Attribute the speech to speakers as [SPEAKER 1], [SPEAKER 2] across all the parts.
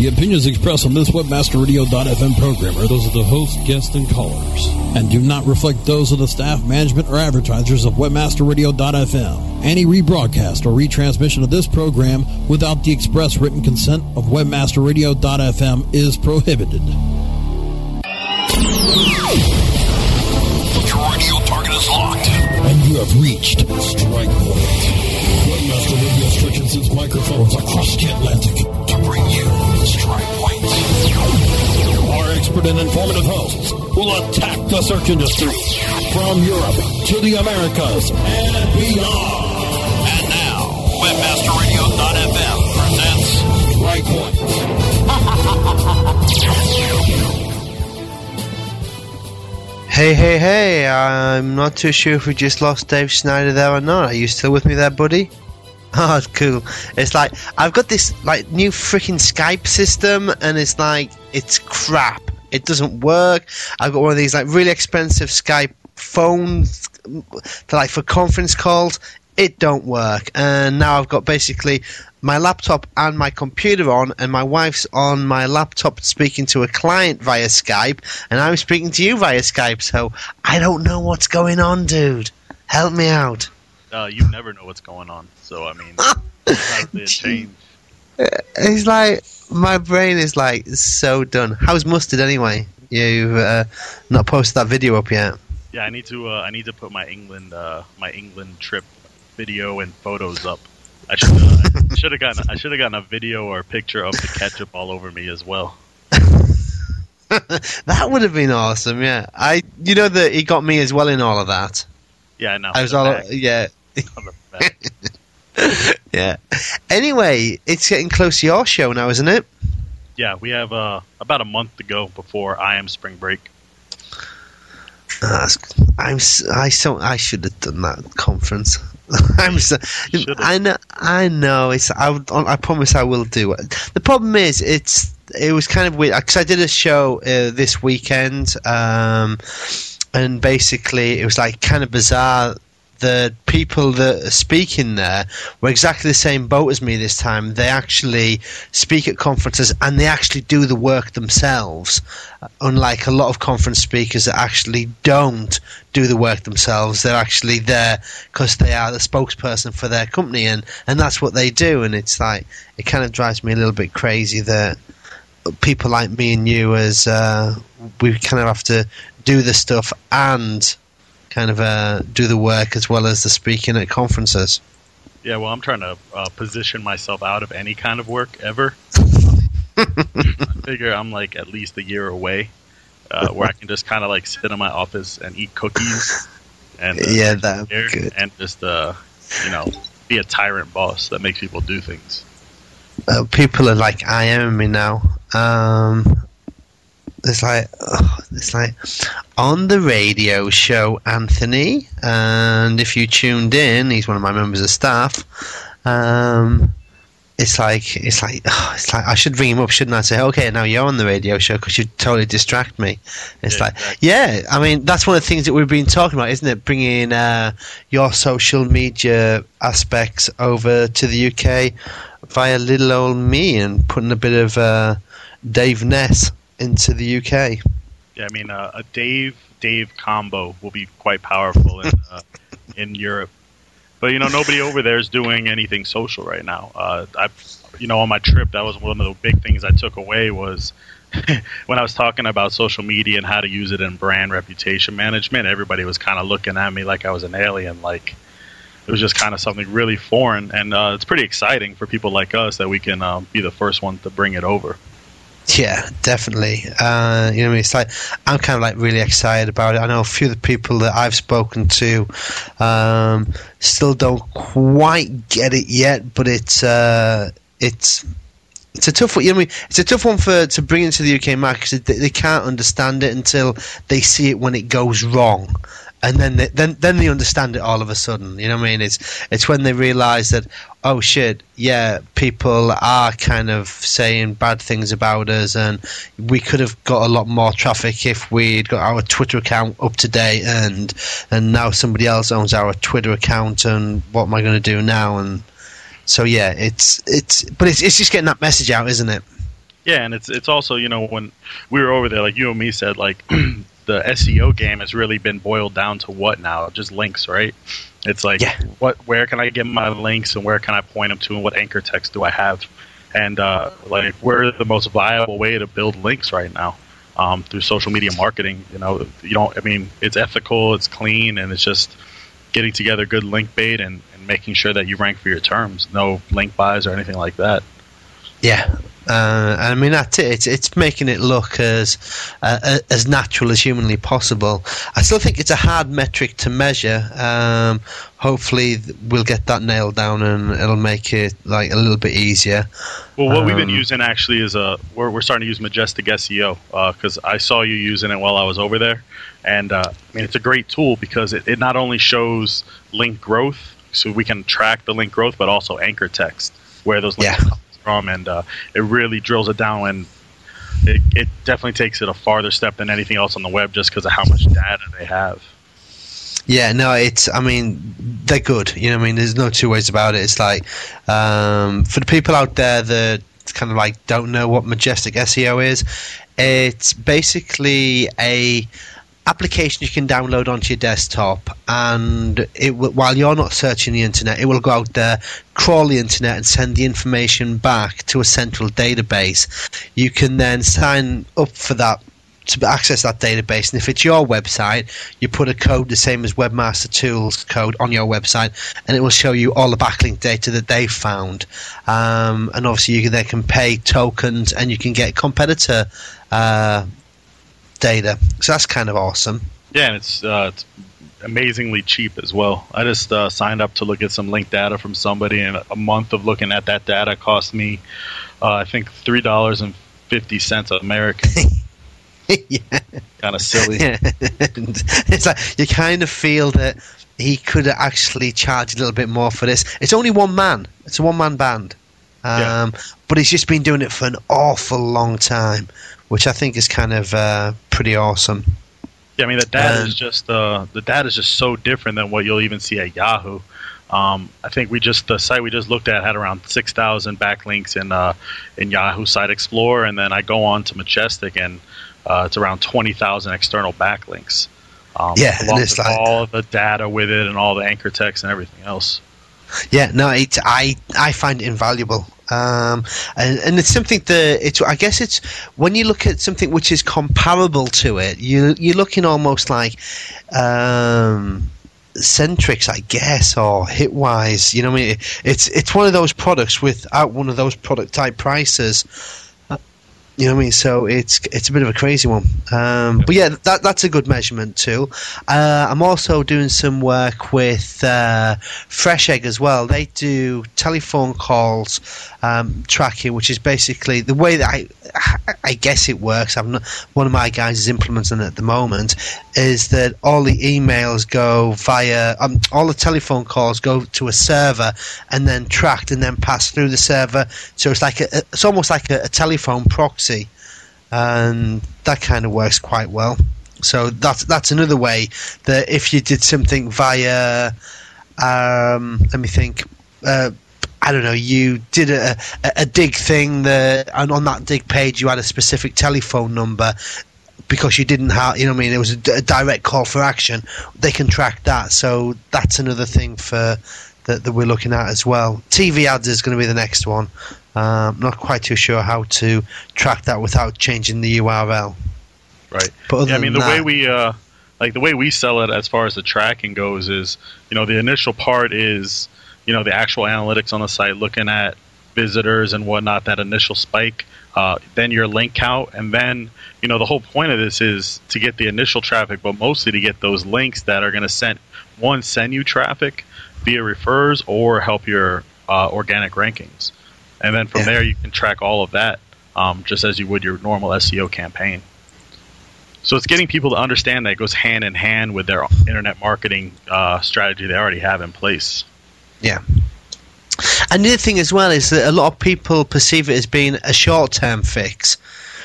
[SPEAKER 1] The opinions expressed on this WebmasterRadio.fm program are those of the host, guests, and callers, and do not reflect those of the staff, management, or advertisers of WebmasterRadio.fm. Any rebroadcast or retransmission of this program without the express written consent of WebmasterRadio.fm is prohibited.
[SPEAKER 2] Your radio target is locked.
[SPEAKER 1] And you have reached strike point. Webmaster Radio stretches its microphones across the Atlantic
[SPEAKER 2] bring you strike point.
[SPEAKER 1] Our expert and informative hosts will attack the search industry from Europe to the Americas and beyond.
[SPEAKER 2] And now, WebmasterRadio.fm presents
[SPEAKER 1] Strike Point.
[SPEAKER 3] Hey, hey, hey, I'm not too sure if we just lost Dave Snyder there or not. Are you still with me there, buddy? Oh, it's cool. It's like, I've got this, like, new freaking Skype system, and it's like, it's crap. It doesn't work. I've got one of these, like, really expensive Skype phones, to, like, for conference calls. It don't work. And now I've got basically my laptop and my computer on, and my wife's on my laptop speaking to a client via Skype, and I'm speaking to you via Skype. So I don't know what's going on, dude. Help me out.
[SPEAKER 4] Uh, you never know what's going on. So I mean, it's really change.
[SPEAKER 3] It's like my brain is like so done. How's mustard anyway? You've uh, not posted that video up yet.
[SPEAKER 4] Yeah, I need to. Uh, I need to put my England, uh, my England trip video and photos up. I should. Uh, I should have gotten. I should have gotten a video or a picture of the ketchup all over me as well.
[SPEAKER 3] that would have been awesome. Yeah, I. You know that he got me as well in all of that.
[SPEAKER 4] Yeah, I know.
[SPEAKER 3] I was all.
[SPEAKER 4] bag.
[SPEAKER 3] Yeah.
[SPEAKER 4] On the back.
[SPEAKER 3] yeah. Anyway, it's getting close to your show now, isn't it?
[SPEAKER 4] Yeah, we have uh, about a month to go before I am spring break.
[SPEAKER 3] Uh, I'm. I so. I should have done that conference. I'm. So, I know. I know. It's. I. would- I promise I will do it. The problem is, it's. It was kind of weird because I did a show uh, this weekend, um, and basically it was like kind of bizarre. The people that are speaking there were exactly the same boat as me this time. They actually speak at conferences and they actually do the work themselves unlike a lot of conference speakers that actually don't do the work themselves they're actually there because they are the spokesperson for their company and and that's what they do and it's like it kind of drives me a little bit crazy that people like me and you as uh, we kind of have to do the stuff and kind of uh, do the work as well as the speaking at conferences
[SPEAKER 4] Yeah, well, I'm trying to uh, position myself out of any kind of work ever. I figure I'm like at least a year away, uh, where I can just kind of like sit in my office and eat cookies, and uh,
[SPEAKER 3] yeah
[SPEAKER 4] that
[SPEAKER 3] good
[SPEAKER 4] and just uh, you know be a tyrant boss that makes people do things.
[SPEAKER 3] uh, people are like I am me now. Um, it's like oh, it's like on the radio show Anthony, and if you tuned in, he's one of my members of staff. Um, it's like it's like oh, it's like I should ring him up, shouldn't I? Say, okay, now you're on the radio show because you totally distract me. It's
[SPEAKER 4] Yeah,
[SPEAKER 3] like,
[SPEAKER 4] exactly.
[SPEAKER 3] yeah, I mean that's one of the things that we've been talking about, isn't it? Bringing uh, your social media aspects over to the UK via little old me and putting a bit of uh, Dave Ness into the UK.
[SPEAKER 4] Yeah, I mean uh, a Dave Dave combo will be quite powerful in uh, in Europe. But you know, nobody over there is doing anything social right now. Uh, I, you know, on my trip, that was one of the big things I took away was when I was talking about social media and how to use it in brand reputation management. Everybody was kind of looking at me like I was an alien, like it was just kind of something really foreign, and uh, it's pretty exciting for people like us that we can uh, be the first one to bring it over.
[SPEAKER 3] Yeah, definitely. Uh, you know, I mean, it's like I'm kind of like really excited about it. I know a few of the people that I've spoken to um, still don't quite get it yet, but it's uh, it's it's a tough one. You know, I mean, it's a tough one for to bring into the UK market because they, they can't understand it until they see it when it goes wrong. And then they, then then they understand it all of a sudden. You know what I mean? It's it's when they realise that oh shit, yeah, people are kind of saying bad things about us, and we could have got a lot more traffic if we'd got our Twitter account up to date, and and now somebody else owns our Twitter account, and what am I going to do now? And so yeah, it's it's but it's it's just getting that message out, isn't it?
[SPEAKER 4] Yeah, and it's it's also you know when we were over there, like you and me said, like the SEO game has really been boiled down to what now? Just links, right? It's like
[SPEAKER 3] Yeah.
[SPEAKER 4] what where can I get my links and where can I point them to and what anchor text do I have? And uh, like we're the most viable way to build links right now um, through social media marketing. You know, you don't. I mean, it's ethical, it's clean, and it's just getting together good link bait and, and making sure that you rank for your terms. No link buys or anything like that.
[SPEAKER 3] Yeah. Uh, I mean that's it. It's, it's making it look as uh, as natural as humanly possible. I still think it's a hard metric to measure. Um, hopefully, we'll get that nailed down, and it'll make it like a little bit easier.
[SPEAKER 4] Well, what we've been
[SPEAKER 3] Um,
[SPEAKER 4] using actually is a we're, we're starting to use Majestic SEO because I saw you using it while I was over there, and uh, I mean it's a great tool because it, it not only shows link growth, so we can track the link growth, but also anchor text where those links
[SPEAKER 3] Yeah.
[SPEAKER 4] From, and uh, it really drills it down and. It, it definitely takes it a farther step than anything else on the web just because of how much data they have.
[SPEAKER 3] Yeah, no, it's. I mean, they're good. You know, I mean, there's no two ways about it. It's like um, for the people out there that kind of like don't know what Majestic SEO is. It's basically a application you can download onto your desktop, and it while you're not searching the internet, it will go out there, crawl the internet, and send the information back to a central database. You can then sign up for that to access that database. And if it's your website, you put a code the same as Webmaster Tools code on your website, and it will show you all the backlink data that they've found. Um, and obviously, you can, they can pay tokens, and you can get competitor uh, data. So that's kind of awesome.
[SPEAKER 4] Yeah, and it's uh, it's amazingly cheap as well. I just uh, signed up to look at some link data from somebody, and a month of looking at that data cost me, uh, I think, three dollars and fifty cents American.
[SPEAKER 3] yeah.
[SPEAKER 4] kind of silly.
[SPEAKER 3] Yeah. It's like you kind of feel that he could actually charge a little bit more for this. It's only one man. It's a one man band. Um,
[SPEAKER 4] Yeah.
[SPEAKER 3] But he's just been doing it for an awful long time, which I think is kind of uh, pretty awesome.
[SPEAKER 4] Yeah, I mean the data
[SPEAKER 3] Um,
[SPEAKER 4] is just uh, the data is just so different than what you'll even see at Yahoo. Um, I think we just the site we just looked at had around six thousand backlinks in uh, in Yahoo Site Explorer, and then I go on to Majestic and uh, it's around twenty thousand external backlinks. Um,
[SPEAKER 3] Yeah, and
[SPEAKER 4] along
[SPEAKER 3] it's
[SPEAKER 4] with
[SPEAKER 3] like-
[SPEAKER 4] all the data with it and all the anchor text and everything else.
[SPEAKER 3] Yeah, no, it's I I find it invaluable, um, and and it's something that it's. I guess it's when you look at something which is comparable to it, you you're looking almost like um, Centrix, I guess, or Hitwise. You know, I mean, it's it's one of those products without one of those product type prices. You know what I mean? So it's it's a bit of a crazy one, um, but yeah, that that's a good measurement tool. Uh, I'm also doing some work with uh, Fresh Egg as well. They do telephone calls um, tracking, which is basically the way that I I guess it works. I'm not one of my guys is implementing it at the moment. Is that all the emails go via um, all the telephone calls go to a server and then tracked and then passed through the server. So it's like a, it's almost like a, a telephone proxy, and that kind of works quite well. So that's that's another way that if you did something via, um, let me think. Uh, I don't know. You did a, a, Digg thing that, and on that Digg page you had a specific telephone number because you didn't have, you know, I mean, it was a direct call for action. They can track that, so that's another thing for that, that we're looking at as well. TV ads is going to be the next one. Um, not quite too sure how to track that without changing the URL.
[SPEAKER 4] Right.
[SPEAKER 3] But
[SPEAKER 4] yeah, I mean the
[SPEAKER 3] than
[SPEAKER 4] way we uh, like the way we sell it as far as the tracking goes is you know the initial part is you know the actual analytics on the site looking at visitors and whatnot that initial spike uh, then your link count and then you know the whole point of this is to get the initial traffic but mostly to get those links that are going to send one send you traffic via refers or help your uh, organic rankings and then from
[SPEAKER 3] Yeah.
[SPEAKER 4] there you can track all of that um, just as you would your normal SEO campaign. So it's getting people to understand that it goes hand in hand with their internet marketing uh, strategy they already have in place.
[SPEAKER 3] Yeah. And the other thing as well is that a lot of people perceive it as being a short term fix,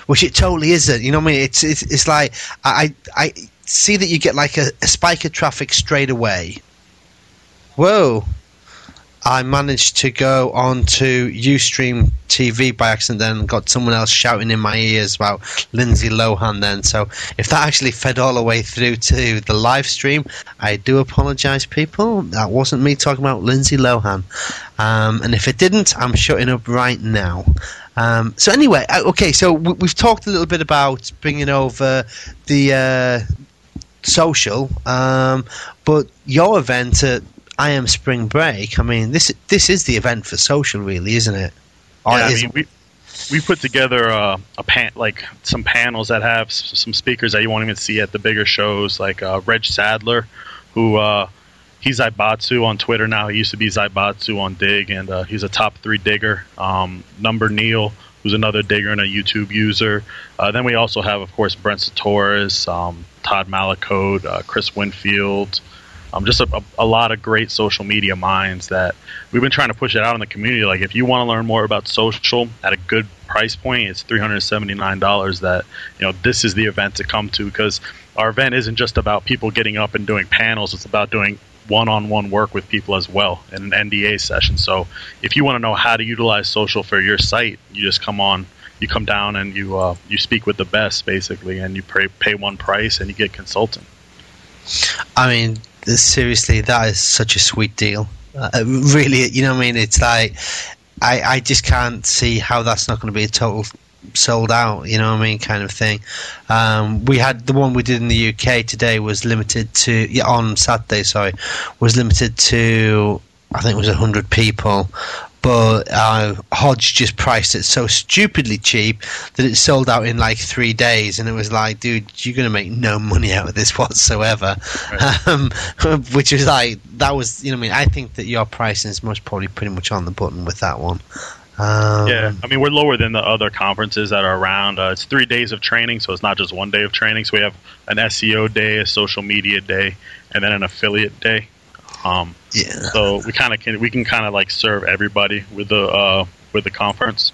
[SPEAKER 3] which it totally isn't. You know what I mean? It's it's, it's like I I see that you get like a, a spike of traffic straight away. Whoa. I managed to go on to Ustream TV by accident and got someone else shouting in my ears about Lindsay Lohan then. So if that actually fed all the way through to the live stream, I do apologise, people. That wasn't me talking about Lindsay Lohan. Um, and if it didn't, I'm shutting up right now. Um, so anyway, uh, okay, so we, we've talked a little bit about bringing over the uh, social, um, but your event at I Am Spring Break. I mean, this this is the event for social, really, isn't it? Or
[SPEAKER 4] Yeah, I mean, we we put together uh, a pan like some panels that have s- some speakers that you won't even see at the bigger shows, like uh, Reg Saddler, who uh, he's Zaibatsu on Twitter now. He used to be Zaibatsu on Digg, and uh, he's a top three digger. Um, Number Neil, who's another digger and a YouTube user. Uh, then we also have, of course, Brent Csutoras, um, Todd Malicoat, uh, Chris Winfield. Um, just a, a, lot of great social media minds that we've been trying to push it out in the community. Like, if you want to learn more about social at a good price point, it's three hundred seventy nine dollars. That you know, this is the event to come to because our event isn't just about people getting up and doing panels. It's about doing one on one work with people as well in an NDA session. So, if you want to know how to utilize social for your site, you just come on. You come down and you uh, you speak with the best basically, and you pay, pay one price and you get consulting.
[SPEAKER 3] I mean, seriously, that is such a sweet deal. Uh, really, you know what I mean? It's like I, I just can't see how that's not going to be a total sold out. You know what I mean? Kind of thing. Um, we had the one we did in the UK today was limited to yeah on Saturday. Sorry, was limited to I think it was hundred people. But uh, Hodge just priced it so stupidly cheap that it sold out in like three days, and it was like, dude, you're gonna make no money out of this whatsoever.
[SPEAKER 4] Right.
[SPEAKER 3] Um, which is like that was, you know, I mean, I think that your pricing is most probably pretty much on the button with that one. Um,
[SPEAKER 4] Yeah, I mean we're lower than the other conferences that are around. Uh, it's three days of training, so it's not just one day of training. So we have an SEO day, a social media day, and then an affiliate day. Um,
[SPEAKER 3] yeah.
[SPEAKER 4] so we kind of can we can kind of like serve everybody with the uh, with the conference.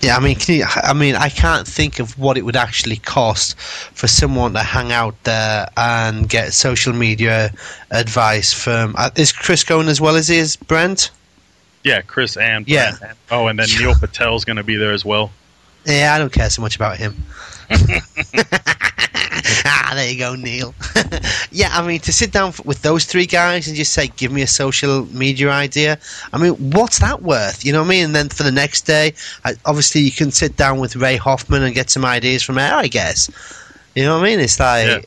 [SPEAKER 3] Yeah, I mean, can you, I mean, I can't think of what it would actually cost for someone to hang out there and get social media advice from. Uh, is Chris going as well as he is Brent?
[SPEAKER 4] Yeah, Chris and
[SPEAKER 3] Yeah.
[SPEAKER 4] Brent. Oh, and then Neil Patel's going to be there as well.
[SPEAKER 3] Yeah, I don't care so much about him. ah, there you go, Neil. yeah, I mean, to sit down with those three guys and just say, "Give me a social media idea." I mean, what's that worth? You know what I mean? And then for the next day, I, obviously, you can sit down with Rae Hoffman and get some ideas from there. I guess. You know what I mean? It's like,
[SPEAKER 4] Yeah.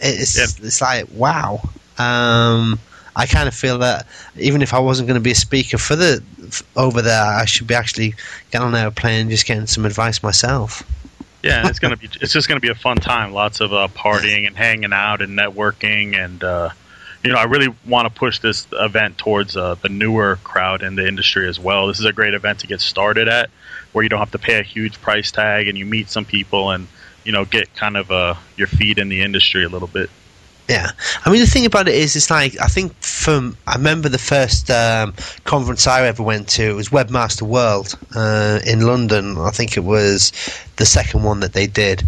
[SPEAKER 3] it's
[SPEAKER 4] Yeah.
[SPEAKER 3] it's like, wow. Um, I kind of feel that even if I wasn't going to be a speaker for the over there, I should be actually getting on an airplane and just getting some advice myself.
[SPEAKER 4] Yeah, it's gonna be it's just gonna be a fun time. Lots of uh, partying and hanging out and networking, and uh, you know, I really want to push this event towards uh, the newer crowd in the industry as well. This is a great event to get started at, where you don't have to pay a huge price tag, and you meet some people, and you know, get kind of uh, your feet in the industry a little bit.
[SPEAKER 3] Yeah, I mean the thing about it is, it's like I think from I remember the first um, conference I ever went to. It was Webmaster World uh, in London. I think it was the second one that they did,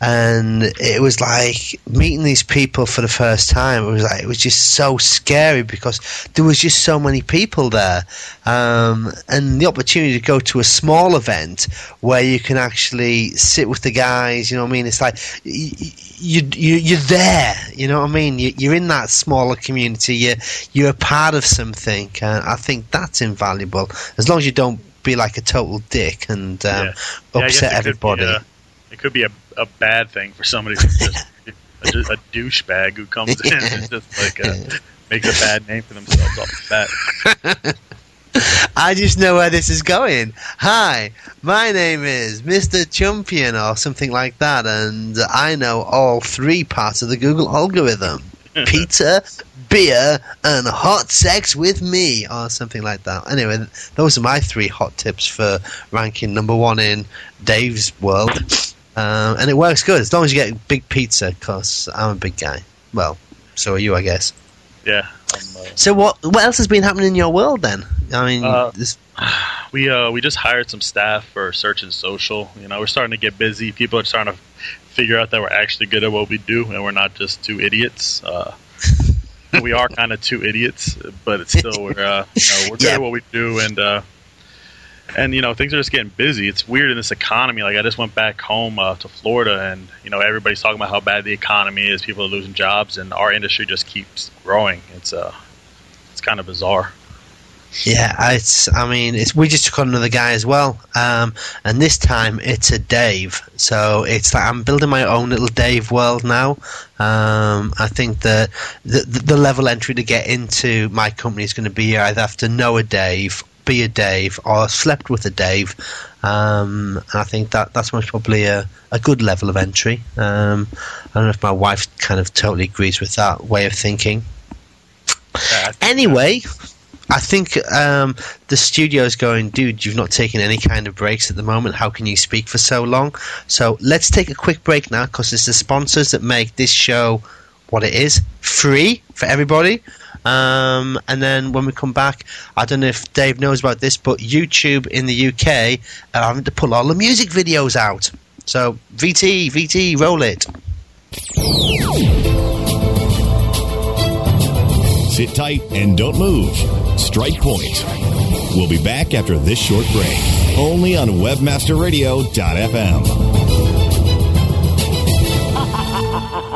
[SPEAKER 3] and it was like meeting these people for the first time. It was like it was just so scary because there was just so many people there, um, and the opportunity to go to a small event where you can actually sit with the guys. You know what I mean? It's like you, you you're there. You know what I mean? You, you're in that smaller community. You you're a part of something, and I think that's invaluable. As long as you don't be like a total dick and um,
[SPEAKER 4] Yeah. Yeah, I guess
[SPEAKER 3] upset
[SPEAKER 4] could be,
[SPEAKER 3] everybody.
[SPEAKER 4] uh, it could be a, a bad thing for somebody who's just a, just a douchebag who comes in and just like uh, makes a bad name for themselves off the bat.
[SPEAKER 3] I just know where this is going. Hi, my name is Mr. Champion or something like that, and I know all three parts of the Google algorithm pizza, beer, and hot sex with me, or something like that. Anyway, those are my three hot tips for ranking number one in Dave's world. Um, and it works good as long as you get big pizza, because I'm a big guy. Well, so are you, I guess.
[SPEAKER 4] Yeah. Uh,
[SPEAKER 3] So, what what else has been happening in your world then? I mean,
[SPEAKER 4] Uh,
[SPEAKER 3] this,
[SPEAKER 4] we uh, we just hired some staff for search and social. You know, we're starting to get busy. People are starting to figure out that we're actually good at what we do, and we're not just two idiots. Uh, we are kind of two idiots, but it's still we're uh, you know we're good
[SPEAKER 3] Yeah.
[SPEAKER 4] at what we do, and uh, and you know things are just getting busy. It's weird in this economy. Like I just went back home uh, to Florida, and you know everybody's talking about how bad the economy is. People are losing jobs, and our industry just keeps growing. It's uh, it's kind of bizarre.
[SPEAKER 3] Yeah, it's. I mean, it's. We just took on another guy as well, um, and this time it's a Dave. So it's like I'm building my own little Dave world now. Um, I think that the, the level entry to get into my company is going to be either have to know a Dave, be a Dave, or slept with a Dave. Um, and I think that that's most probably a, a good level of entry. Um, I don't know if my wife kind of totally agrees with that way of thinking.
[SPEAKER 4] Yeah, I think
[SPEAKER 3] Anyway, I think um, the is going, dude, you've not taken any kind of breaks at the moment. How can you speak for so long? So let's take a quick break now because it's the sponsors that make this show what it is free for everybody. Um, and then when we come back, I don't know if Dave knows about this, but YouTube in the UK are having to pull all the music videos out. So VT, VT, roll it.
[SPEAKER 5] Sit tight and don't move. Strike Point. We'll be back after this short break. Only on WebmasterRadio.fm.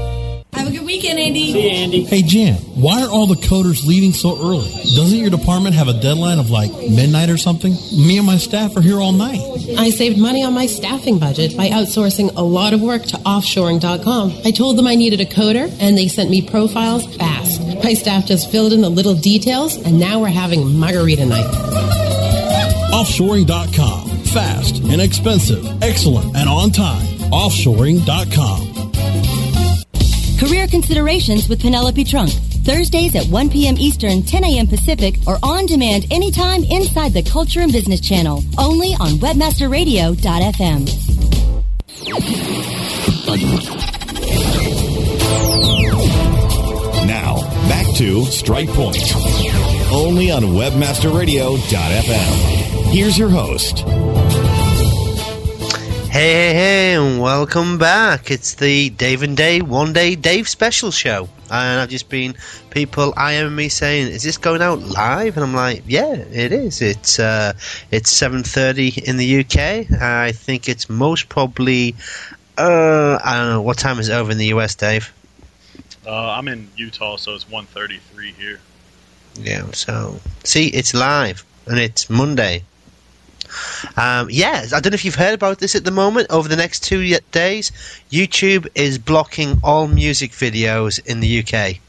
[SPEAKER 6] Have a good weekend, Andy.
[SPEAKER 1] Hey, Andy. Hey Jan, why are all the coders leaving so early? Doesn't your department have a deadline of like midnight or something? Me and my staff are here all night.
[SPEAKER 7] I saved money on my staffing budget by outsourcing a lot of work to offshoring.com. I told them I needed a coder, and they sent me profiles fast. My staff just filled in the little details, and now we're having margarita night.
[SPEAKER 1] Offshoring.com. Fast, inexpensive, excellent, and on time. Offshoring.com.
[SPEAKER 8] Career Considerations with Penelope Trunk. Thursdays at 1 p.m. Eastern, 10 a.m. Pacific, or on demand anytime inside the Culture and Business Channel. Only on WebmasterRadio.fm.
[SPEAKER 5] Now, back to Strike Point. Only on WebmasterRadio.fm. Here's your host.
[SPEAKER 3] Hey, hey, hey, and welcome back. It's the Dave and Dave One Day Dave special show. And I've just been people IM me saying, Is this going out live? And I'm like, Yeah, it is. It's uh it's seven thirty in the UK. I think it's most probably uh I don't know, what time is it over in the US, Dave?
[SPEAKER 4] Uh, I'm in Utah, so it's 1:33 here.
[SPEAKER 3] Yeah, so see, it's live and it's Monday. Um, yeah, I don't know if you've heard about this at the moment. Over the next two days, YouTube is blocking all music videos in the UK.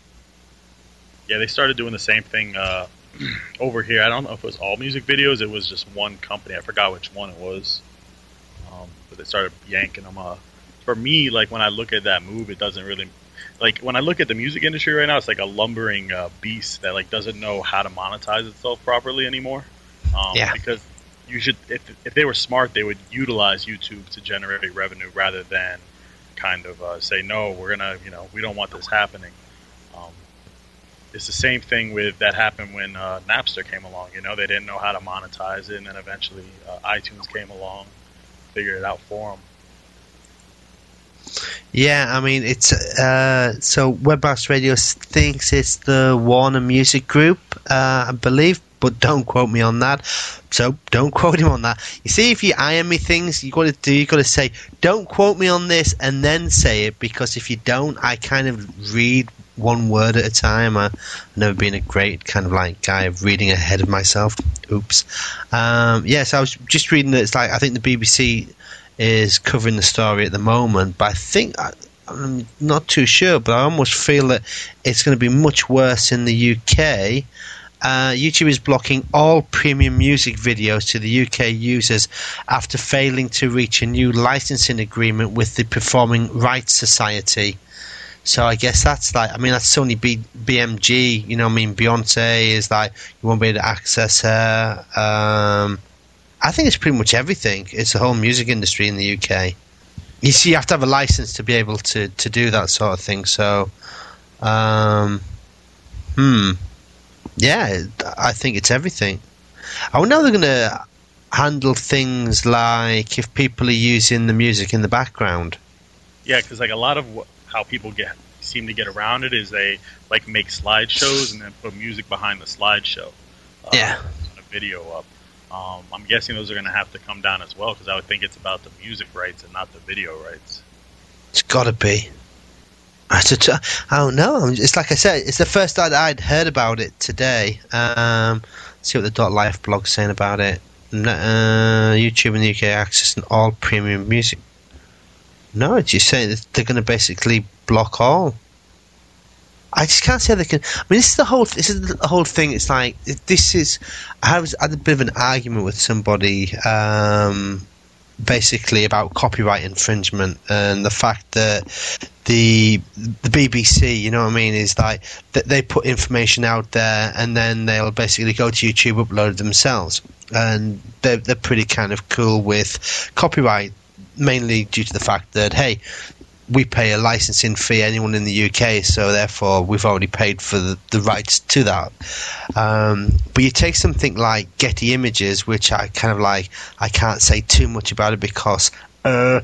[SPEAKER 4] Yeah, they started doing the same thing uh, over here. I don't know if it was all music videos. It was just one company. I forgot which one it was. Um, but they started yanking them. Uh, for me, like when I look at that move, it doesn't really like when I look at the music industry right now, it's like a lumbering uh, beast that like doesn't know how to monetize itself properly anymore. Um,
[SPEAKER 3] Yeah.
[SPEAKER 4] Because you should, if if they were smart, they would utilize YouTube to generate revenue rather than kind of uh, say no, we're gonna, you know, we don't want this happening. Um, it's the same thing with that happened when uh, Napster came along. You know, they didn't know how to monetize it, and then eventually uh, iTunes came along, figured it out for them.
[SPEAKER 3] Yeah, I mean it's uh, so Webmaster Radio thinks it's the Warner Music Group, uh, I believe, but don't quote me on that. So don't quote him on that. You see, if you iron me things, you got to do. You got to say, don't quote me on this, and then say it because if you don't, I kind of read one word at a time. I- I've never been a great kind of like guy of reading ahead of myself. Oops. Um, yes, I was just reading that it's like I think the BBC is covering the story at the moment, but I think I, I'm not too sure. But I almost feel that it's going to be much worse in the UK. Uh, YouTube is blocking all premium music videos to the UK users after failing to reach a new licensing agreement with the Performing Rights Society. So I guess that's like, I mean, that's Sony B- BMG. You know, I mean, Beyonce is like you won't be able to access her. Um, I think it's pretty much everything. It's the whole music industry in the UK. You see, you have to have a license to be able to, to do that sort of thing. So, um, hmm, yeah, I think it's everything. I wonder how they're going to handle things like if people are using the music in the background.
[SPEAKER 4] Yeah, because like a lot of wh- how people get seem to get around it is they like make slideshows and then put music behind the slideshow. Uh,
[SPEAKER 3] Yeah.
[SPEAKER 4] a video up. Um, I'm guessing those are going to have to come down as well because I would think it's about the music rights and not the video rights.
[SPEAKER 3] It's got to be. I don't, know. It's like I said. It's the first I'd, I'd heard about it today. Um, see what the Dot Life blog's saying about it. Uh, YouTube in the UK accessing all premium music. No, it's just saying they're going to basically block all. I just can't see how they can. I mean, this is the whole. This is the whole thing. It's like this is. I was I had a bit of an argument with somebody. Um, basically about copyright infringement and the fact that the the BBC, you know what I mean, is like that they put information out there and then they'll basically go to YouTube, upload themselves, and they're they're pretty kind of cool with copyright, mainly due to the fact that hey. We pay a licensing fee, anyone in the UK, so therefore we've already paid for the, the rights to that. Um, but you take something like Getty Images, which I kind of like, I can't say too much about it because uh,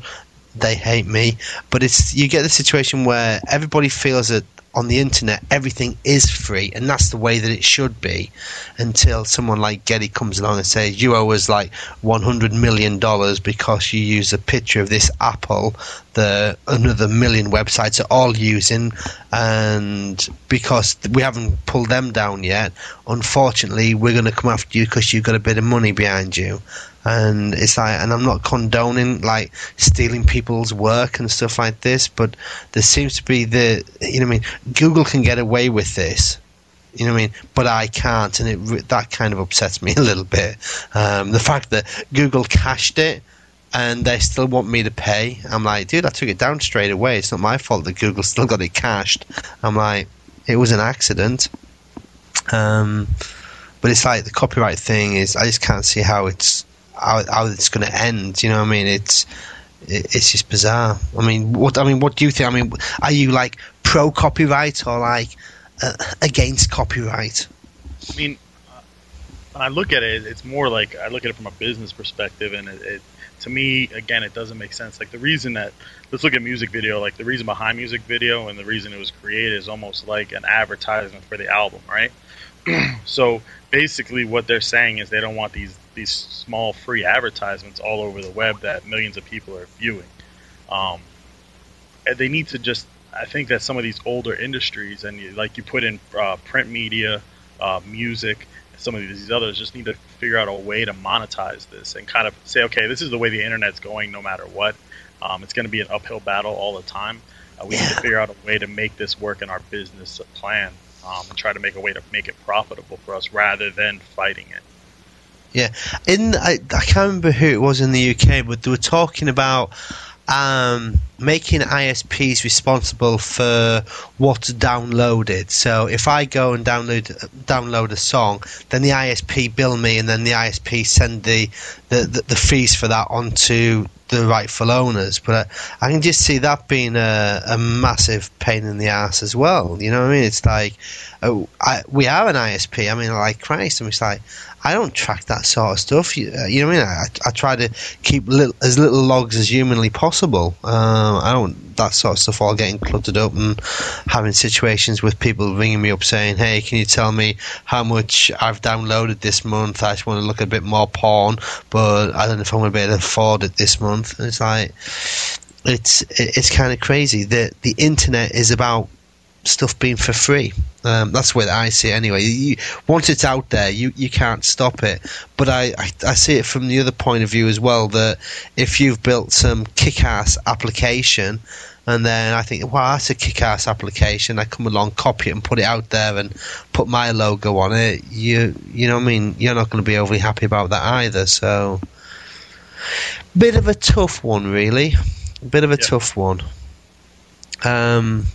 [SPEAKER 3] they hate me. But it's you get the situation where everybody feels that on the internet everything is free, and that's the way that it should be. Until someone like Getty comes along and says you owe us like one hundred million dollars because you use a picture of this apple that another million websites are all using, and because we haven't pulled them down yet, unfortunately we're going to come after you because you've got a bit of money behind you and it's like and I'm not condoning like stealing people's work and stuff like this but there seems to be the you know I mean? Google can get away with this you know what I mean? But I can't and it that kind of upsets me a little bit. Um, the fact that Google cached it and they still want me to pay I'm like dude I took it down straight away. It's not my fault that Google still got it cached I'm like it was an accident. Um, but it's like the copyright thing is I just can't see how it's how, how it's going to end. You know what I mean? It's it's just bizarre. I mean, what I mean, what do you think? I mean, are you like pro copyright or like uh, against copyright?
[SPEAKER 4] I mean, uh, when I look at it, it's more like I look at it from a business perspective, and it, it to me, again, it doesn't make sense. Like the reason that let's look at music video, like the reason behind music video and the reason it was created is almost like an advertisement for the album, right? so basically, what they're saying is they don't want these these small free advertisements all over the web that millions of people are viewing. Um, and they need to just. I think that some of these older industries, and you, like you put in uh, print media, uh, music, some of these others, just need to figure out a way to monetize this and kind of say, okay, this is the way the internet's going, no matter what. Um, it's going to be an uphill battle all the time. Uh, we need to figure out a way to make this work in our business plan um, and try to make a way to make it profitable for us rather than fighting it.
[SPEAKER 3] Yeah, in I, I can't remember who it was in the UK, but they were talking about um, making ISPs responsible for what's downloaded. So if I go and download download a song, then the ISP bill me, and then the ISP send the the, the, the fees for that onto the rightful owners. But I, I can just see that being a, a massive pain in the ass as well. You know what I mean? It's like oh, I, we are an ISP. I mean, like Christ, and it's like I don't track that sort of stuff. You, uh, you know what I mean? I, I try to keep little, as little logs as humanly possible. Uh, I don't that sort of stuff all getting cluttered up and having situations with people ringing me up saying, "Hey, can you tell me how much I've downloaded this month? I just want to look a bit more porn, but I don't know if I'm going to be able to afford it this month." And it's like it's it's kind of crazy that the internet is about stuff being for free. Um, that's the way that I see it anyway. You, once it's out there, you, you can't stop it. But I, I, I, see it from the other point of view as well that if you've built some kick ass application, and then I think, wow, that's a kick ass application, I come along, copy it, and put it out there and put my logo on it, you, you know what I mean? You're not going to be overly happy about that either. So, bit of a tough one, really. Bit of a yeah. tough one. Um,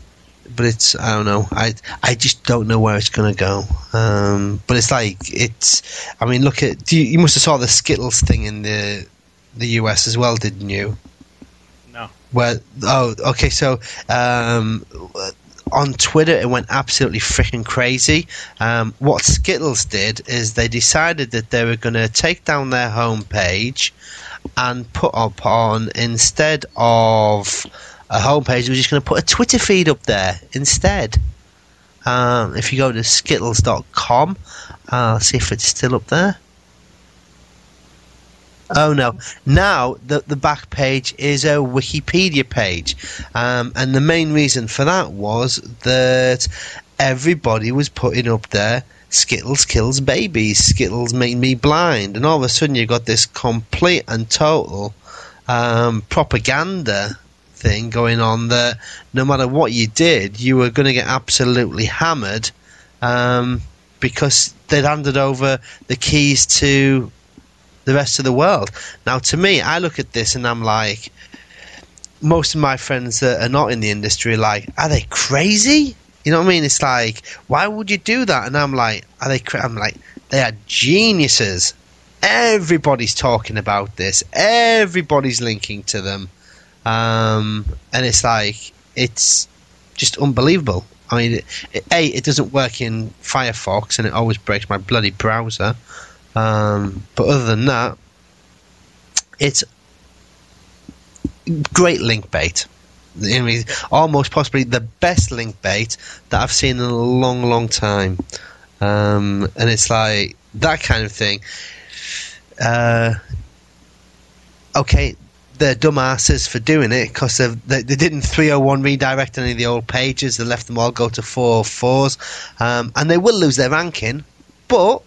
[SPEAKER 3] but it's I don't know. I I just don't know where it's gonna go. Um, but it's like it's. I mean, look at you, you must have saw the Skittles thing in the the US as well, didn't you?
[SPEAKER 4] No.
[SPEAKER 3] Well, oh, okay. So um, on Twitter, it went absolutely freaking crazy. Um, what Skittles did is they decided that they were going to take down their homepage and put up on instead of a homepage. We're just going to put a Twitter feed up there instead. Um, if you go to skittles.com, I'll see if it's still up there. Oh no! Now the the back page is a Wikipedia page, um, and the main reason for that was that everybody was putting up there Skittles kills babies, Skittles make me blind, and all of a sudden you got this complete and total um, propaganda thing going on that no matter what you did, you were going to get absolutely hammered um, because they'd handed over the keys to the rest of the world. Now, to me, I look at this and I'm like, most of my friends that are not in the industry are like, are they crazy? You know what I mean? It's like, why would you do that? And I'm like, are they? Cra-? I'm like, they are geniuses. Everybody's talking about this. Everybody's linking to them. Um, and it's like it's just unbelievable. I mean, it, it, a it doesn't work in Firefox, and it always breaks my bloody browser. Um, but other than that, it's great link bait. I mean, almost possibly the best link bait that I've seen in a long, long time. Um, and it's like that kind of thing. Uh, okay, they're dumbasses for doing it because they, they didn't 301 redirect any of the old pages. They left them all go to 404s. Um, and they will lose their ranking, but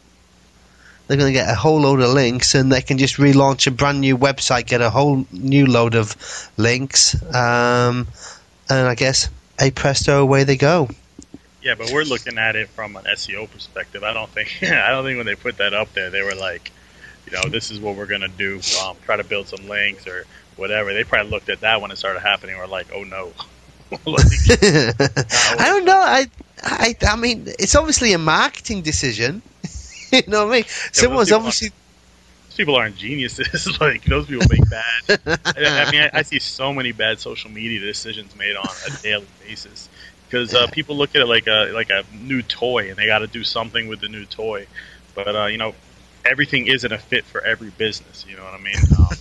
[SPEAKER 3] they're going to get a whole load of links and they can just relaunch a brand new website, get a whole new load of links. Um, and I guess, a presto, away they go.
[SPEAKER 4] Yeah, but we're looking at it from an SEO perspective. I don't think I don't think when they put that up there, they were like, you know, this is what we're gonna do. Um, try to build some links or whatever. They probably looked at that when it started happening. Or like, oh no.
[SPEAKER 3] I don't know. I, I, I mean, it's obviously a marketing decision. you know what I mean? Yeah, Someone's obviously.
[SPEAKER 4] people aren't geniuses. like those people make bad. I, I, mean, I, I, see so many bad social media decisions made on a daily basis because uh, people look at it like a like a new toy, and they got to do something with the new toy. But uh, you know, everything isn't a fit for every business. You know what I mean? Um,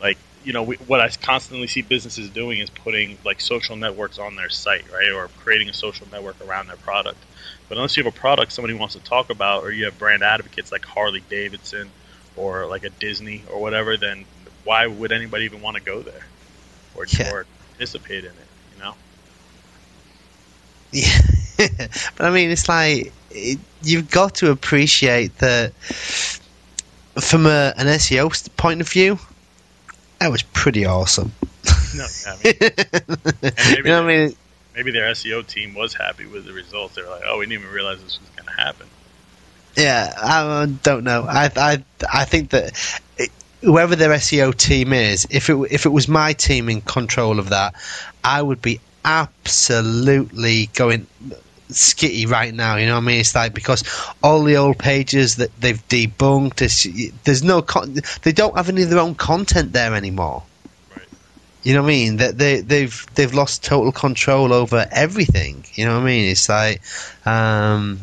[SPEAKER 4] like you know, we, what I constantly see businesses doing is putting like social networks on their site, right, or creating a social network around their product. But unless you have a product somebody wants to talk about, or you have brand advocates like Harley Davidson or like a Disney or whatever, then why would anybody even want to go there or, yeah. or participate in it? You know?
[SPEAKER 3] Yeah, but I mean, it's like it, you've got to appreciate that from a, an SEO point of view. That was pretty awesome.
[SPEAKER 4] No, I mean, you know what I mean? Maybe their SEO team was happy with the results. They were like, "Oh, we didn't even realize this was going to happen."
[SPEAKER 3] Yeah, I don't know. I I I think that it, whoever their SEO team is, if it if it was my team in control of that, I would be absolutely going skitty right now. You know what I mean? It's like because all the old pages that they've debunked, it's, there's no con- they don't have any of their own content there anymore. Right. You know what I mean? That they, they've they've lost total control over everything. You know what I mean? It's like, um,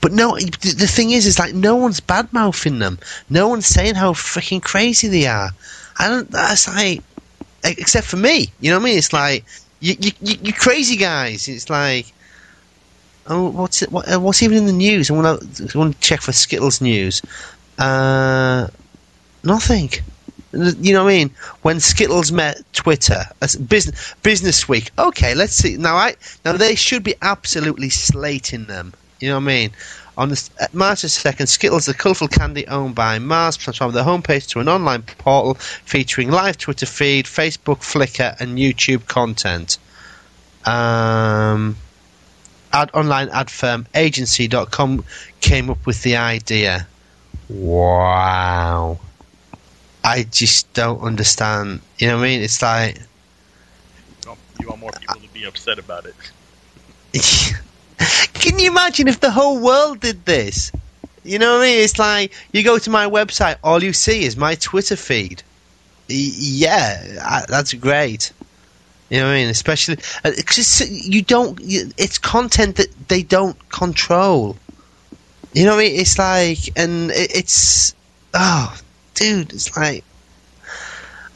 [SPEAKER 3] but no. The thing is, it's like no one's bad mouthing them. No one's saying how freaking crazy they are. I don't. That's like, except for me. You know what I mean? It's like you you you crazy guys. It's like. Oh, what's it? What, uh, what's even in the news? I want to, check for Skittles news. Uh, nothing. You know what I mean? When Skittles met Twitter, business Business Week. Okay, let's see. Now I now they should be absolutely slating them. You know what I mean? On the, March the second, Skittles, the colourful candy owned by Mars, transformed their homepage to an online portal featuring live Twitter feed, Facebook, Flickr, and YouTube content. Um, ad, online ad firm agency.com came up with the idea. Wow. I just don't understand. You know what I mean? It's like
[SPEAKER 4] you want more people to be upset about it.
[SPEAKER 3] Can you imagine if the whole world did this? You know what I mean? It's like you go to my website, all you see is my Twitter feed. Yeah, that's great. You know what I mean? Especially because uh, you don't. It's content that they don't control. You know what I mean? It's like, and it's oh, dude, it's like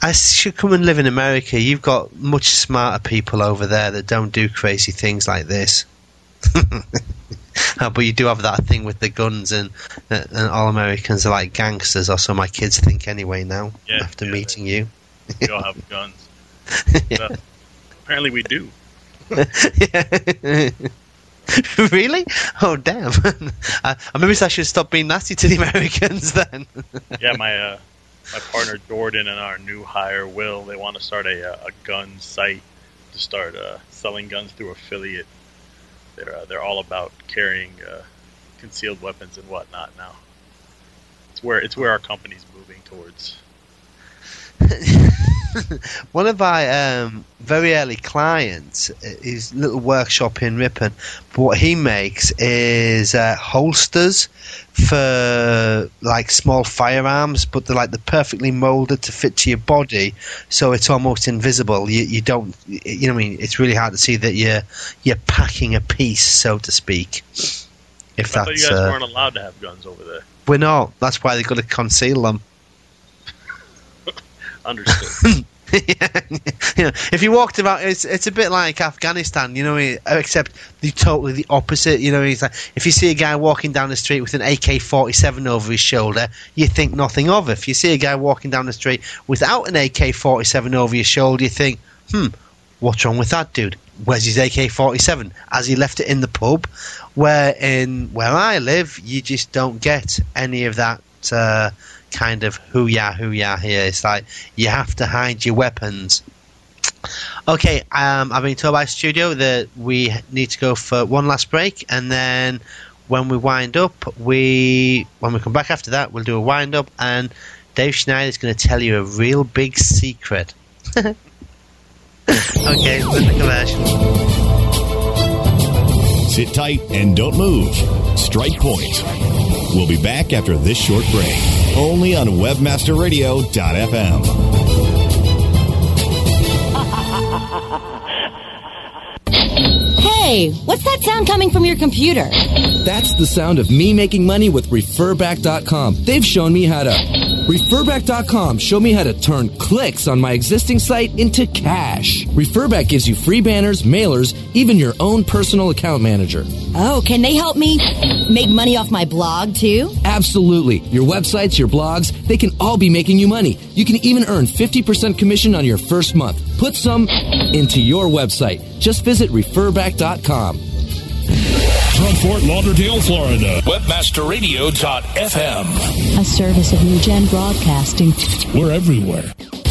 [SPEAKER 3] I should come and live in America. You've got much smarter people over there that don't do crazy things like this. oh, but you do have that thing with the guns, and, uh, and all Americans are like gangsters, or so my kids think anyway. Now
[SPEAKER 4] yeah,
[SPEAKER 3] after
[SPEAKER 4] yeah,
[SPEAKER 3] meeting you,
[SPEAKER 4] we all have guns. yeah. Apparently, we do.
[SPEAKER 3] really? Oh, damn! I, maybe I should stop being nasty to the Americans then.
[SPEAKER 4] yeah, my uh, my partner Jordan and our new hire Will, they want to start a, uh, a gun site to start uh, selling guns through affiliate. They're uh, they're all about carrying uh, concealed weapons and whatnot now. It's where it's where our company's moving towards.
[SPEAKER 3] one of our um, very early clients is little workshop in Ripon. But what he makes is uh, holsters for like small firearms, but they're like they're perfectly molded to fit to your body, so it's almost invisible. You, you don't, you know, what I mean, it's really hard to see that you're you're packing a piece, so to speak. If
[SPEAKER 4] I
[SPEAKER 3] that's,
[SPEAKER 4] you guys
[SPEAKER 3] uh,
[SPEAKER 4] weren't allowed to have guns over there.
[SPEAKER 3] We're not. That's why they've got to conceal them.
[SPEAKER 4] Understood.
[SPEAKER 3] yeah, if you walked about, it's it's a bit like Afghanistan, you know, except the totally the opposite. You know, he's like if you see a guy walking down the street with an AK forty seven over his shoulder, you think nothing of it. If you see a guy walking down the street without an AK forty seven over your shoulder, you think, hmm, what's wrong with that dude? Where's his AK forty seven? Has he left it in the pub? Where in where I live, you just don't get any of that. Uh, kind of who ya who ya here. It's like you have to hide your weapons. Okay, um, I've been told by studio that we need to go for one last break, and then when we wind up, we when we come back after that, we'll do a wind up, and Dave Snyder is going to tell you a real big secret. okay, with the commercial.
[SPEAKER 9] Sit tight and don't move. Strike point. We'll be back after this short break. Only on WebmasterRadio.fm.
[SPEAKER 8] Hey, what's that sound coming from your computer?
[SPEAKER 10] That's the sound of me making money with Referback.com. They've shown me how to. Referback.com showed me how to turn clicks on my existing site into cash. Referback gives you free banners, mailers, even your own personal account manager.
[SPEAKER 8] Oh, can they help me make money off my blog too?
[SPEAKER 10] Absolutely. Your websites, your blogs, they can all be making you money. You can even earn 50% commission on your first month. Put some into your website. Just visit referback.com.
[SPEAKER 11] From Fort Lauderdale, Florida, webmasterradio.fm.
[SPEAKER 12] A service of New Gen Broadcasting.
[SPEAKER 11] We're everywhere.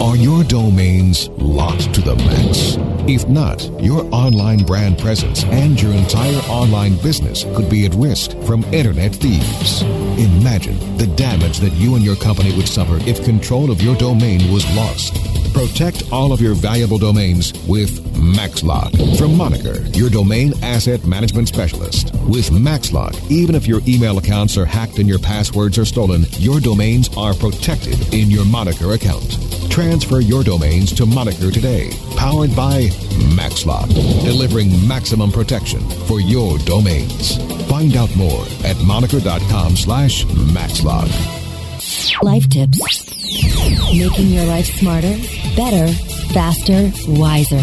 [SPEAKER 5] Are your domains locked to the max? If not, your online brand presence and your entire online business could be at risk from internet thieves. Imagine the damage that you and your company would suffer if control of your domain was lost. Protect all of your valuable domains with MaxLock from Moniker, your domain asset management specialist. With MaxLock, even if your email accounts are hacked and your passwords are stolen, your domains are protected in your Moniker account. Transfer your domains to Moniker today, powered by MaxLock, delivering maximum protection for your domains. Find out more at moniker.com slash MaxLock.
[SPEAKER 8] Life tips. Making your life smarter, better, faster, wiser.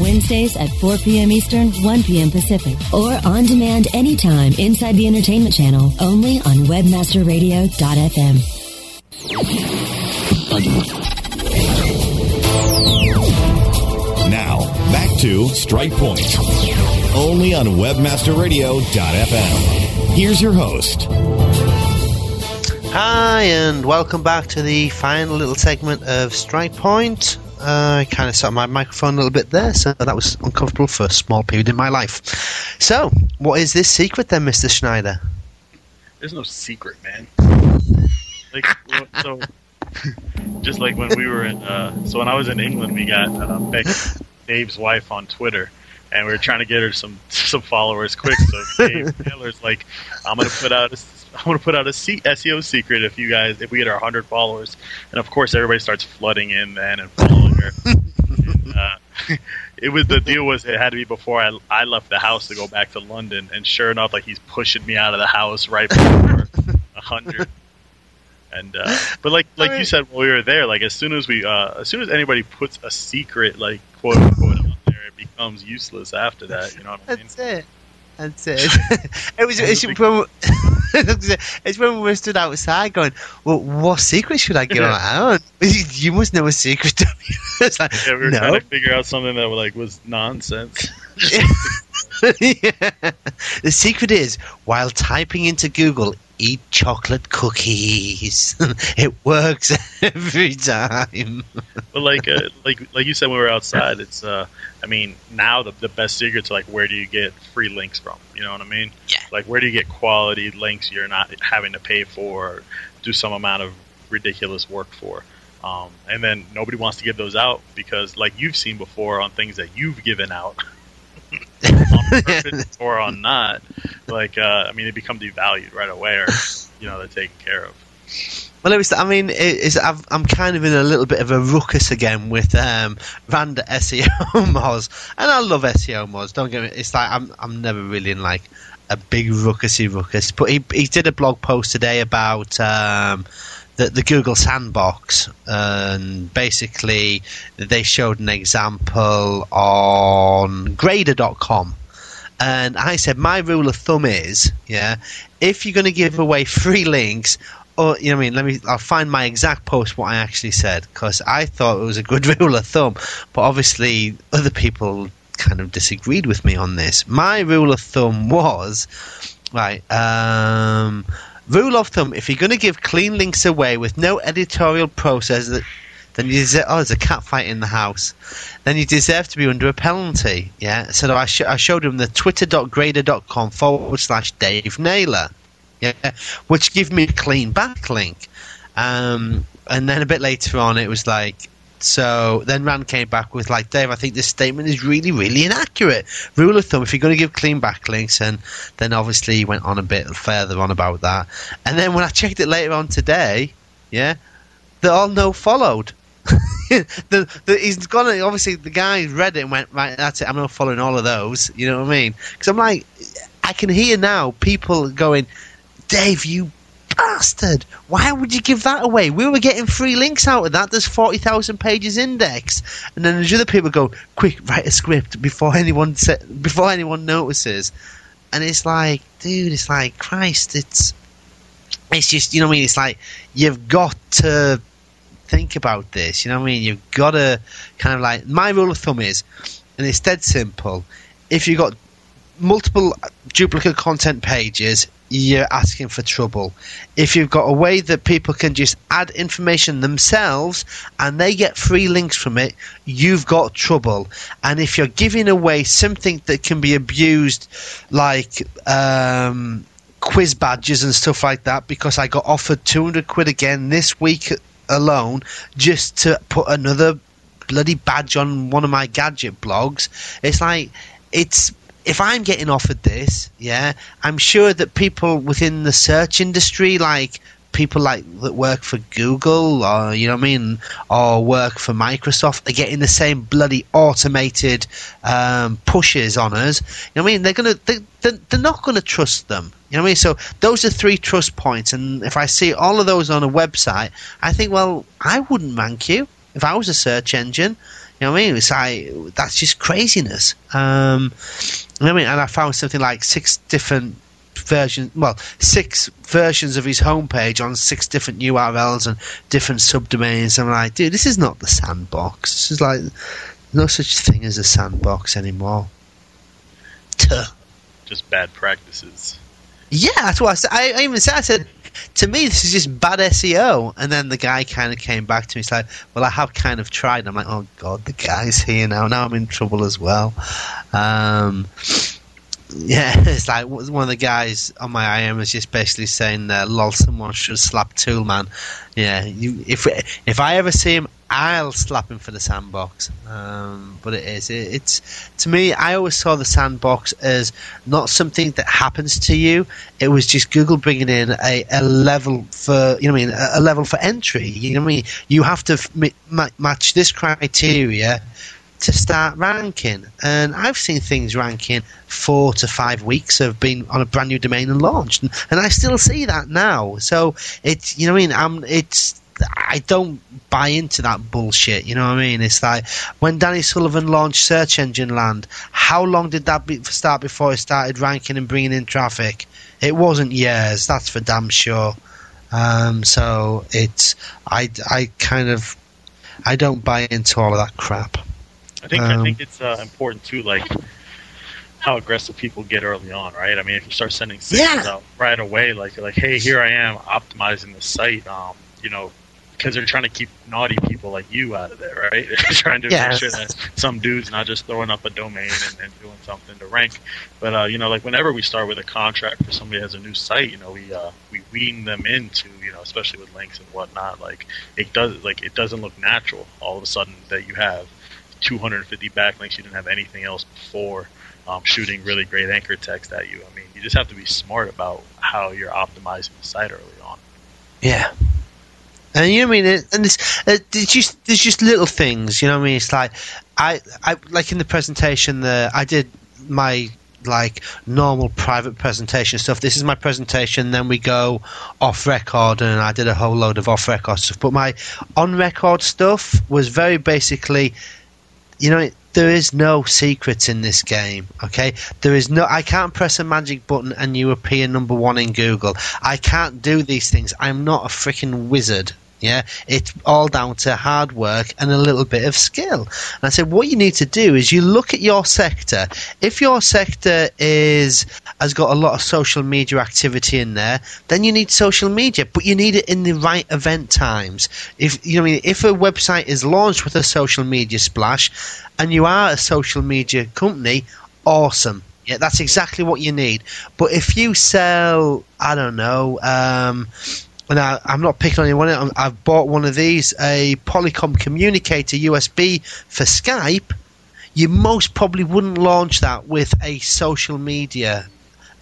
[SPEAKER 8] Wednesdays at 4 p.m. Eastern, 1 p.m. Pacific. Or on demand anytime inside the entertainment channel, only on webmasterradio.fm.
[SPEAKER 9] to Strike Point. Only on webmasterradio.fm. Here's your host.
[SPEAKER 3] Hi, and welcome back to the final little segment of Strike Point. Uh, I kind of set my microphone a little bit there, so that was uncomfortable for a small period in my life. So, what is this secret then, Mr. Snyder?
[SPEAKER 4] There's no secret, man. Like so, just like when we were in. Uh, so when I was in England, we got uh, Becky, Dave's wife, on Twitter, and we were trying to get her some some followers quick. So Dave Taylor's like, "I'm gonna put out a, I'm gonna put out a C- SEO secret if you guys if we get our 100 followers." And of course, everybody starts flooding in then and following her. and, uh, it was the deal was it had to be before I I left the house to go back to London, and sure enough, like he's pushing me out of the house right before a hundred. And uh, but like like you said when we were there, like as soon as we uh, as soon as anybody puts a secret like quote unquote out there, it becomes useless after that. You know what I mean?
[SPEAKER 3] That's it. That's it. it was. It's when, it's when we were stood outside going, "Well, what secret should I give out? You must know a secret." don't you?" it's like,
[SPEAKER 4] Yeah, we were
[SPEAKER 3] no.
[SPEAKER 4] trying to figure out something that like was nonsense.
[SPEAKER 3] Yeah. The secret is while typing into Google, eat chocolate cookies. it works every time.
[SPEAKER 4] But like uh, like like you said when we were outside, it's uh I mean now the the best secret's like where do you get free links from? You know what I mean?
[SPEAKER 3] Yeah.
[SPEAKER 4] Like where do you get quality links you're not having to pay for or do some amount of ridiculous work for? Um, and then nobody wants to give those out because like you've seen before on things that you've given out on purpose or on not, like uh, I mean they become devalued right away or you know they're taken care of.
[SPEAKER 3] Well, it was. I mean. I've, I'm kind of in a little bit of a ruckus again with um, Randa SEO Moz, and I love SEO Moz. Don't get me. It's like I'm. I'm never really in like a big ruckusy ruckus. But he he did a blog post today about um, the the Google Sandbox, and basically they showed an example on Grader.com. And I said, my rule of thumb is, yeah, if you're going to give away free links, or you know, I mean, let me. I'll find my exact post what I actually said because I thought it was a good rule of thumb, but obviously other people kind of disagreed with me on this. My rule of thumb was right. Um, rule of thumb: if you're going to give clean links away with no editorial process, that then you deserve, oh, there's a cat fight in the house. Then you deserve to be under a penalty. Yeah. So I, sh- I showed him the twitter.grader.com forward slash Dave Naylor. Yeah. Which give me a clean backlink. Um, and then a bit later on, it was like, so then Rand came back with like, Dave, I think this statement is really, really inaccurate. Rule of thumb: if you're going to give clean backlinks, and then obviously he went on a bit further on about that. And then when I checked it later on today, yeah, they're all no followed. the, the, he's gone. Obviously, the guy read it and went, "Right, that's it. I'm not following all of those." You know what I mean? Because I'm like, I can hear now people going, "Dave, you bastard! Why would you give that away? We were getting free links out of that. There's forty thousand pages index." And then there's other people go, "Quick, write a script before anyone sa- before anyone notices." And it's like, dude, it's like Christ. It's it's just you know what I mean. It's like you've got to think about this. You know what I mean? You've got to kind of like my rule of thumb is, and it's dead simple. If you've got multiple duplicate content pages, you're asking for trouble. If you've got a way that people can just add information themselves and they get free links from it, you've got trouble. And if you're giving away something that can be abused, like um, quiz badges and stuff like that, because I got offered 200 quid again this week alone just to put another bloody badge on one of my gadget blogs, it's like, it's if I'm getting offered this, yeah, I'm sure that people within the search industry, like people like that work for Google or you know what I mean, or work for Microsoft, are getting the same bloody automated um, pushes on us. You know what I mean? They're gonna they, they're, they're not gonna trust them. You know what I mean? So those are three trust points, and if I see all of those on a website, I think, well, I wouldn't rank you if I was a search engine. You know what I mean? It's like that's just craziness. Um, you know I mean? And I found something like six different versions, well, six versions of his homepage on six different URLs and different subdomains. I'm like, dude, this is not the sandbox. This is like no such thing as a sandbox anymore. Tuh.
[SPEAKER 4] Just bad practices.
[SPEAKER 3] Yeah, that's what I said. I, I even said, I said, to me, this is just bad SEO. And then the guy kind of came back to me. He's like, well, I have kind of tried. I'm like, oh, God, the guy's here now. Now I'm in trouble as well. Um, yeah, it's like one of the guys on my IM was just basically saying, uh, "Lol, someone should slap Toolman." Yeah, you, if if I ever see him, I'll slap him for the sandbox. Um, but it is, it, it's to me. I always saw the sandbox as not something that happens to you. It was just Google bringing in a, a level for you know, what I mean, a, a level for entry. You know, what I mean, you have to match this criteria to start ranking. And I've seen things ranking four to five weeks of being on a brand new domain and launched, and, and I still see that now. So it's you know what I mean. I'm it's. I don't buy into that bullshit. You know what I mean? It's like when Danny Sullivan launched Search Engine Land. How long did that be, start before it started ranking and bringing in traffic? It wasn't years. That's for damn sure. Um, so it's I I kind of I don't buy into all of that crap.
[SPEAKER 4] I think I
[SPEAKER 3] Um,
[SPEAKER 4] think it's uh, important too, like how aggressive people get early on, right? I mean, if you start sending signals
[SPEAKER 3] Yeah.
[SPEAKER 4] out right away, like like, hey, here I am optimizing the site, um, you know, because they're trying to keep naughty people like you out of there, right? They're trying to
[SPEAKER 3] Yeah.
[SPEAKER 4] make sure that some dude's not just throwing up a domain and, and doing something to rank. But uh, you know, like whenever we start with a contract for somebody who has a new site, you know, we uh, we wean them into, you know, especially with links and whatnot. Like it does, like it doesn't look natural all of a sudden that you have 250 backlinks. You didn't have anything else before. Um, shooting really great anchor text at you. I mean, you just have to be smart about how you're optimizing the site early on.
[SPEAKER 3] Yeah. And you know what I mean? And uh, it's just there's just little things. You know what I mean? It's like I, I like in the presentation the I did my like normal private presentation stuff. This is my presentation. Then we go off record, and I did a whole load of off record stuff. But my on record stuff was very basically, you know, there is no secrets in this game. Okay, there is no. I can't press a magic button and you appear number one in Google. I can't do these things. I'm not a freaking wizard. Yeah, it's all down to hard work and a little bit of skill. And I said, what you need to do is you look at your sector. If your sector is has got a lot of social media activity in there, then you need social media, but you need it in the right event times. If you know, I mean, if a website is launched with a social media splash, and you are a social media company, awesome. Yeah, that's exactly what you need. But if you sell, I don't know, um, and I, I'm not picking on anyone. I'm- I've bought one of these, a Polycom communicator USB for Skype. You most probably wouldn't launch that with a social media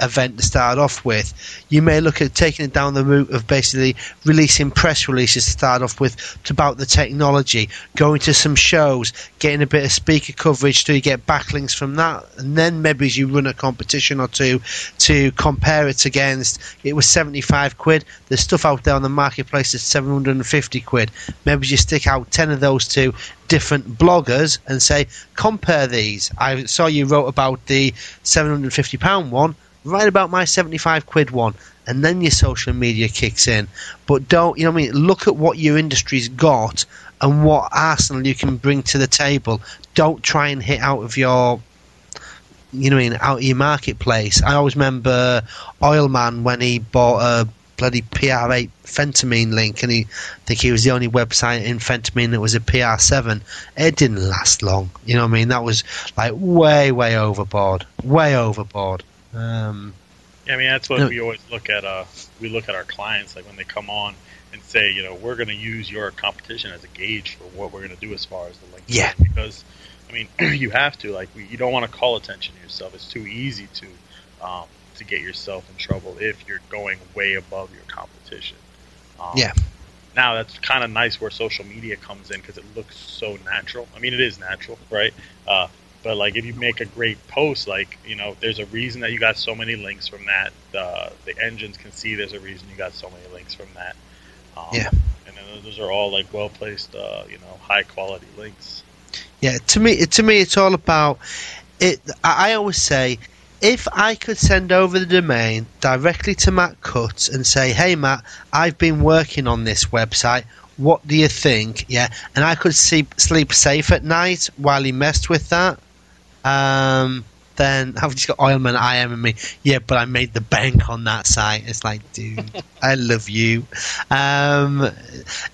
[SPEAKER 3] event to start off with. You may look at taking it down the route of basically releasing press releases to start off with to about the technology, going to some shows, getting a bit of speaker coverage so you get backlinks from that, and then maybe as you run a competition or two to compare it against. It was 75 quid. There's stuff out there on the marketplace that's 750 quid. Maybe you stick out 10 of those two different bloggers and say, compare these. I saw you wrote about the 750 pound one. Write about my 75 quid one. And then your social media kicks in. But don't, you know what I mean? Look at what your industry's got and what arsenal you can bring to the table. Don't try and hit out of your you know, what I mean, out of your marketplace. I always remember Oilman when he bought a bloody PR8 Phentermine link, and he I think he was the only website in Phentermine that was a PR7. It didn't last long. You know what I mean? That was like way, way overboard, way overboard. Um,
[SPEAKER 4] Yeah, I mean that's what
[SPEAKER 3] No.
[SPEAKER 4] we always look at. Uh, we look at our clients like when they come on and say, you know, we're going to use your competition as a gauge for what we're going to do as far as the link.
[SPEAKER 3] Yeah.
[SPEAKER 4] Because I mean, you have to like you don't want to call attention to yourself. It's too easy to um, to get yourself in trouble if you're going way above your competition. Um,
[SPEAKER 3] Yeah.
[SPEAKER 4] Now that's kind of nice where social media comes in because it looks so natural. I mean, it is natural, right? Uh, but like if you make a great post, like you know, there's a reason that you got so many links from that. The the engines can see there's a reason you got so many links from that. Um,
[SPEAKER 3] Yeah.
[SPEAKER 4] And then those are all like well placed, uh, you know, high quality links.
[SPEAKER 3] Yeah, to me, to me, it's all about it. I always say, if I could send over the domain directly to Matt Cutts and say, "Hey, Matt, I've been working on this website. What do you think?" Yeah, and I could sleep sleep safe at night while he messed with that. Um, then I've just got Oilman I am in me. Yeah, but I made the bank on that site. It's like, dude, I love you. Um,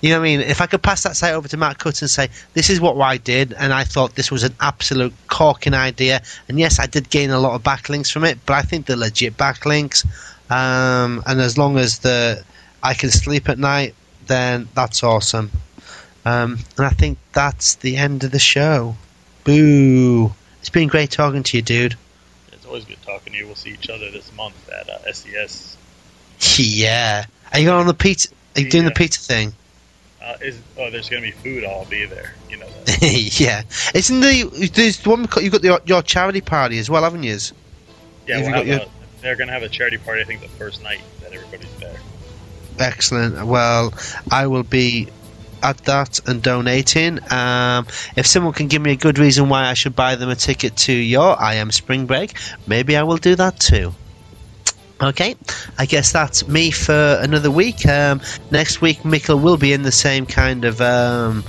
[SPEAKER 3] you know what I mean? If I could pass that site over to Matt Cutt and say, this is what I did, and I thought this was an absolute corking idea, and yes, I did gain a lot of backlinks from it, but I think they're legit backlinks. Um, and as long as the I can sleep at night, then that's awesome. Um, and I think that's the end of the show. Boo. It's been great talking to you, dude.
[SPEAKER 4] It's always good talking to you. We'll see each other this month at uh, SES.
[SPEAKER 3] yeah. Are you going on the pizza? Are you doing the pizza thing?
[SPEAKER 4] Uh, is oh, there's gonna be food. I'll be there. You know. That.
[SPEAKER 3] yeah. Isn't the there's the one you've got the, your charity party as well, haven't you?
[SPEAKER 4] Yeah,
[SPEAKER 3] Have
[SPEAKER 4] we'll
[SPEAKER 3] you got your-
[SPEAKER 4] a, they're gonna have a charity party. I think the first night that everybody's there.
[SPEAKER 3] Excellent. Well, I will be at that and donating. Um, if someone can give me a good reason why I should buy them a ticket to your I Am Spring Break, maybe I will do that too. Okay, I guess that's me for another week. Um, next week, Mikkel will be in the same kind of um,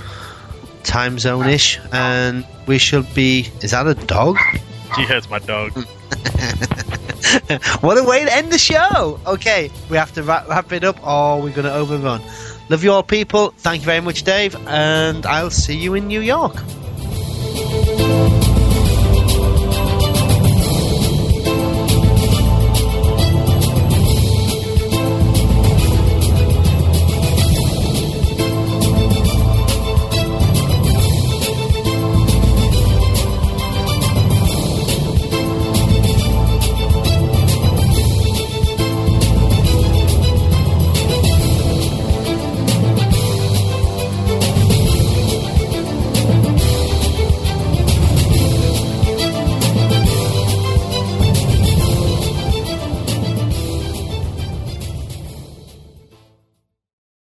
[SPEAKER 3] time zone ish, and we shall be. Is that a dog?
[SPEAKER 4] Gee, that's my dog.
[SPEAKER 3] what a way to end the show! Okay, we have to wrap, wrap it up, or we're going to overrun. Love you all, people. Thank you very much, Dave, and I'll see you in New York.